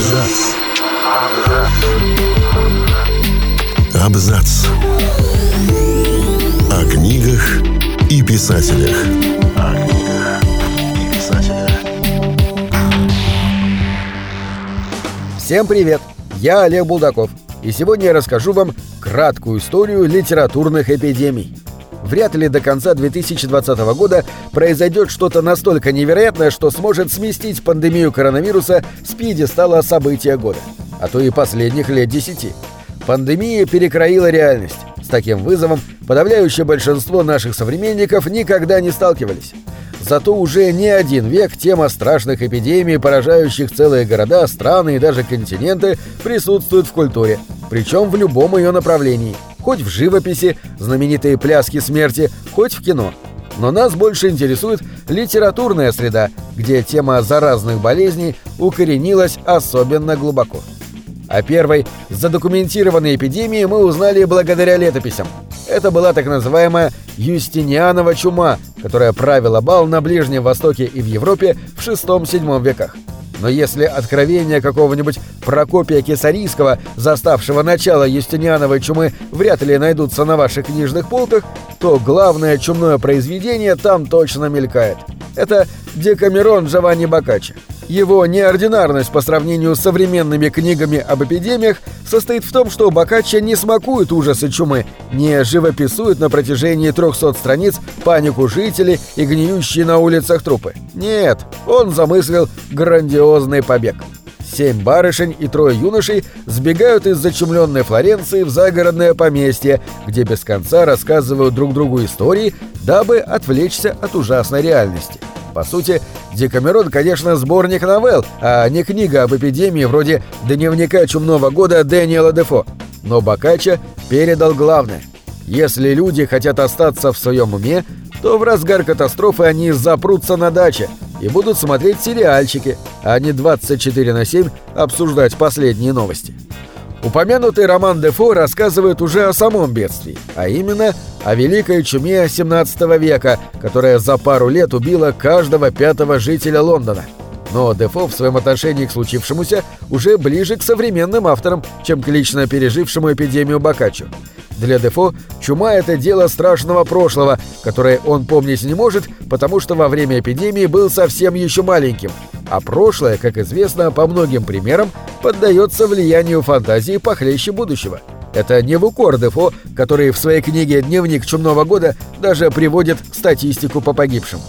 Абзац. Абзац. О книгах и писателях. О книгах и писателях. Всем привет! Я Олег Булдаков, и сегодня я расскажу вам краткую историю литературных эпидемий. Вряд ли до конца 2020 года произойдет что-то настолько невероятное, что сможет сместить пандемию коронавируса с пьедестала события года, а то и последних лет десяти. Пандемия перекроила реальность. С таким вызовом подавляющее большинство наших современников никогда не сталкивались. Зато уже не один век тема страшных эпидемий, поражающих целые города, страны и даже континенты, присутствует в культуре, причем в любом ее направлении – хоть в живописи, знаменитые пляски смерти, хоть в кино. Но нас больше интересует литературная среда, где тема заразных болезней укоренилась особенно глубоко. О первой задокументированной эпидемии мы узнали благодаря летописям. Это была так называемая Юстинианова чума, которая правила бал на Ближнем Востоке и в Европе в VI-VII веках. Но если откровения какого-нибудь Прокопия Кесарийского, заставшего начало Юстиниановой чумы, вряд ли найдутся на ваших книжных полках, то главное чумное произведение там точно мелькает. Это Декамерон Джованни Боккаччо. Его неординарность по сравнению с современными книгами об эпидемиях состоит в том, что Боккаччо не смакует ужасы чумы, не живописует на протяжении 300 страниц панику жителей и гниющие на улицах трупы. Нет, он замыслил грандиозный побег. Семь барышень и трое юношей сбегают из зачумленной Флоренции в загородное поместье, где без конца рассказывают друг другу истории, дабы отвлечься от ужасной реальности. По сути, Декамерон, конечно, сборник новелл, а не книга об эпидемии вроде «Дневника чумного года» Дэниела Дефо. Но Бокаччо передал главное. Если люди хотят остаться в своем уме, то в разгар катастрофы они запрутся на даче и будут смотреть сериальчики, а не 24 на 7 обсуждать последние новости. Упомянутый роман Дефо рассказывает уже о самом бедствии, а именно о Великой чуме 17 века, которая за пару лет убила каждого пятого жителя Лондона. Но Дефо в своем отношении к случившемуся уже ближе к современным авторам, чем к лично пережившему эпидемию Бокаччо. Для Дефо чума – это дело страшного прошлого, которое он помнить не может, потому что во время эпидемии был совсем еще маленьким. А прошлое, как известно по многим примерам, поддается влиянию фантазии похлеще будущего. Это не в укор Дефо, который в своей книге «Дневник чумного года» даже приводит статистику по погибшим.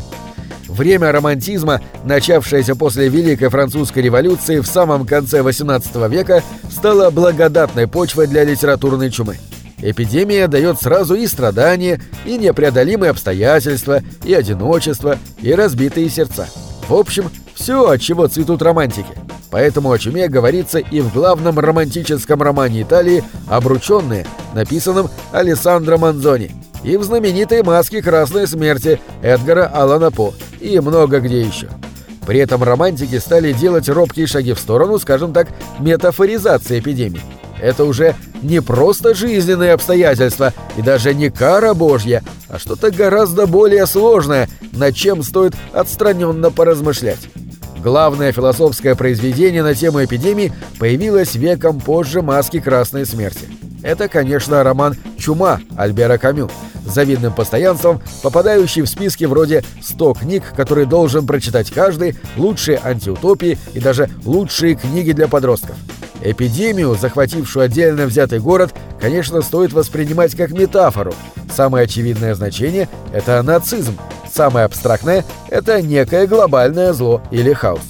Время романтизма, начавшееся после Великой Французской революции в самом конце XVIII века, стало благодатной почвой для литературной чумы. Эпидемия дает сразу и страдания, и непреодолимые обстоятельства, и одиночество, и разбитые сердца. В общем, все, от чего цветут романтики. Поэтому о чуме говорится и в главном романтическом романе Италии «Обрученные», написанном Алессандро Манзони, и в знаменитой «Маске красной смерти» Эдгара Алана По, и много где еще. При этом романтики стали делать робкие шаги в сторону, скажем так, метафоризации эпидемии. Это уже не просто жизненные обстоятельства и даже не кара божья, а что-то гораздо более сложное, над чем стоит отстраненно поразмышлять. Главное философское произведение на тему эпидемии появилось веком позже «Маски красной смерти». Это, конечно, роман «Чума» Альбера Камю, с завидным постоянством, попадающий в списки вроде «100 книг, которые должен прочитать каждый», «Лучшие антиутопии» и даже «Лучшие книги для подростков». Эпидемию, захватившую отдельно взятый город, конечно, стоит воспринимать как метафору. Самое очевидное значение – это нацизм. Самое абстрактное – это некое глобальное зло или хаос.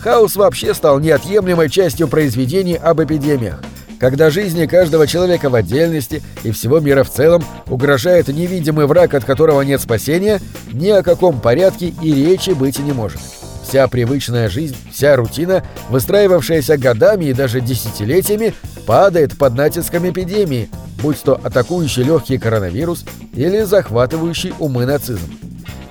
Хаос вообще стал неотъемлемой частью произведений об эпидемиях. Когда жизни каждого человека в отдельности и всего мира в целом угрожает невидимый враг, от которого нет спасения, ни о каком порядке и речи быть не может. Вся привычная жизнь, вся рутина, выстраивавшаяся годами и даже десятилетиями, падает под натиском эпидемии, будь то атакующий легкий коронавирус или захватывающий умы нацизм.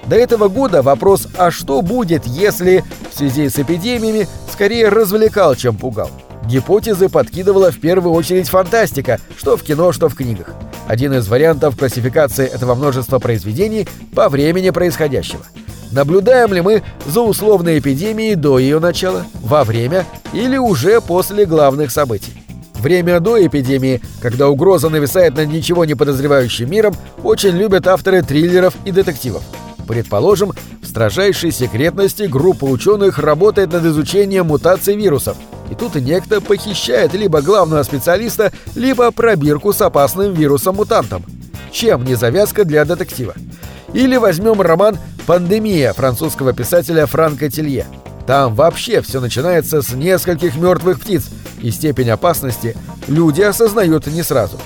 До этого года вопрос «а что будет, если...» в связи с эпидемиями скорее развлекал, чем пугал. Гипотезы подкидывала в первую очередь фантастика, что в кино, что в книгах. Один из вариантов классификации этого множества произведений по времени происходящего – Наблюдаем ли мы за условной эпидемией до ее начала, во время или уже после главных событий? Время до эпидемии, когда угроза нависает над ничего не подозревающим миром, очень любят авторы триллеров и детективов. Предположим, в строжайшей секретности группа ученых работает над изучением мутаций вирусов, и тут некто похищает либо главного специалиста, либо пробирку с опасным вирусом-мутантом. Чем не завязка для детектива? Или возьмем роман «Пандемия» французского писателя Франка Тилье. Там вообще все начинается с нескольких мертвых птиц, и степень опасности люди осознают не сразу.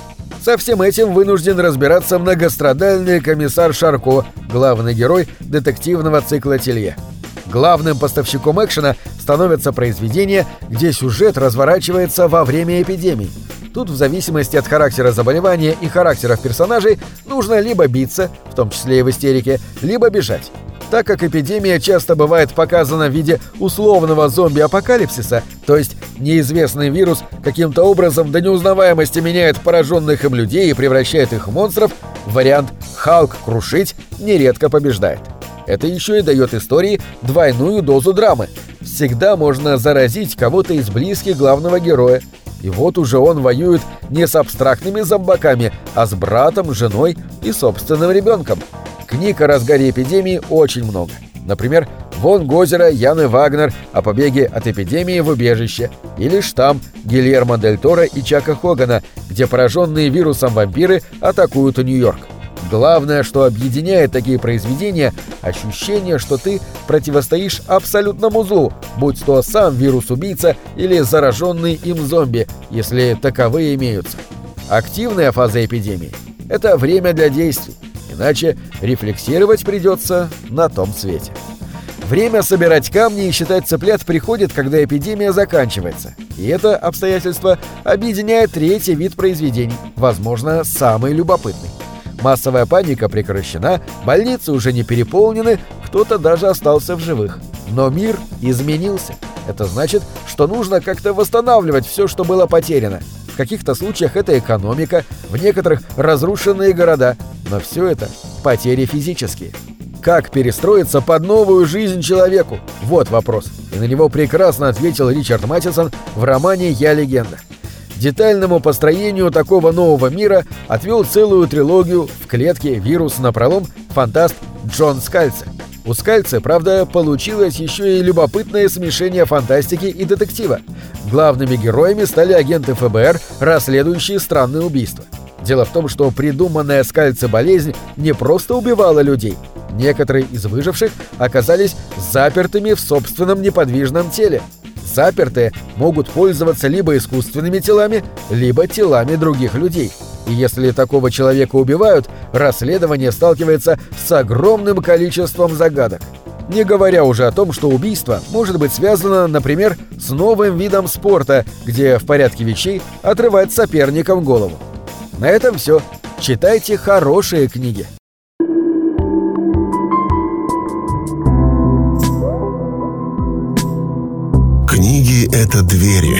Со всем этим вынужден разбираться многострадальный комиссар Шарко, главный герой детективного цикла Тилье. Главным поставщиком экшена становятся произведения, где сюжет разворачивается во время эпидемий. Тут в зависимости от характера заболевания и характеров персонажей нужно либо биться, в том числе и в истерике, либо бежать. Так как эпидемия часто бывает показана в виде условного зомби-апокалипсиса, то есть неизвестный вирус каким-то образом до неузнаваемости меняет пораженных им людей и превращает их в монстров, вариант «Халк крушить» нередко побеждает. Это еще и дает истории двойную дозу драмы. Всегда можно заразить кого-то из близких главного героя. И вот уже он воюет не с абстрактными зомбаками, а с братом, женой и собственным ребенком. Книг о разгаре эпидемии очень много. Например, Вон Гозера Яны Вагнер о побеге от эпидемии в убежище или штамм Гильермо Дель Торо и Чака Хогана, где пораженные вирусом вампиры атакуют Нью-Йорк. Главное, что объединяет такие произведения – ощущение, что ты противостоишь абсолютному злу, будь то сам вирус-убийца или зараженный им зомби, если таковые имеются. Активная фаза эпидемии – это время для действий, иначе рефлексировать придется на том свете. Время собирать камни и считать цыплят приходит, когда эпидемия заканчивается. И это обстоятельство объединяет третий вид произведений, возможно, самый любопытный. Массовая паника прекращена, больницы уже не переполнены, кто-то даже остался в живых. Но мир изменился. Это значит, что нужно как-то восстанавливать все, что было потеряно. В каких-то случаях это экономика, в некоторых разрушенные города, но все это потери физические. Как перестроиться под новую жизнь человеку? Вот вопрос. И на него прекрасно ответил Ричард Маттисон в романе «Я легенда». Детальному построению такого нового мира отвел целую трилогию в клетке «Вирус на пролом» фантаст Джон Скальце. У Скальце, правда, получилось еще и любопытное смешение фантастики и детектива. Главными героями стали агенты ФБР, расследующие странные убийства. Дело в том, что придуманная Скальце болезнь не просто убивала людей. Некоторые из выживших оказались запертыми в собственном неподвижном теле – запертые могут пользоваться либо искусственными телами, либо телами других людей. И если такого человека убивают, расследование сталкивается с огромным количеством загадок. Не говоря уже о том, что убийство может быть связано, например, с новым видом спорта, где в порядке вещей отрывать соперникам голову. На этом все. Читайте хорошие книги. Книги — это двери,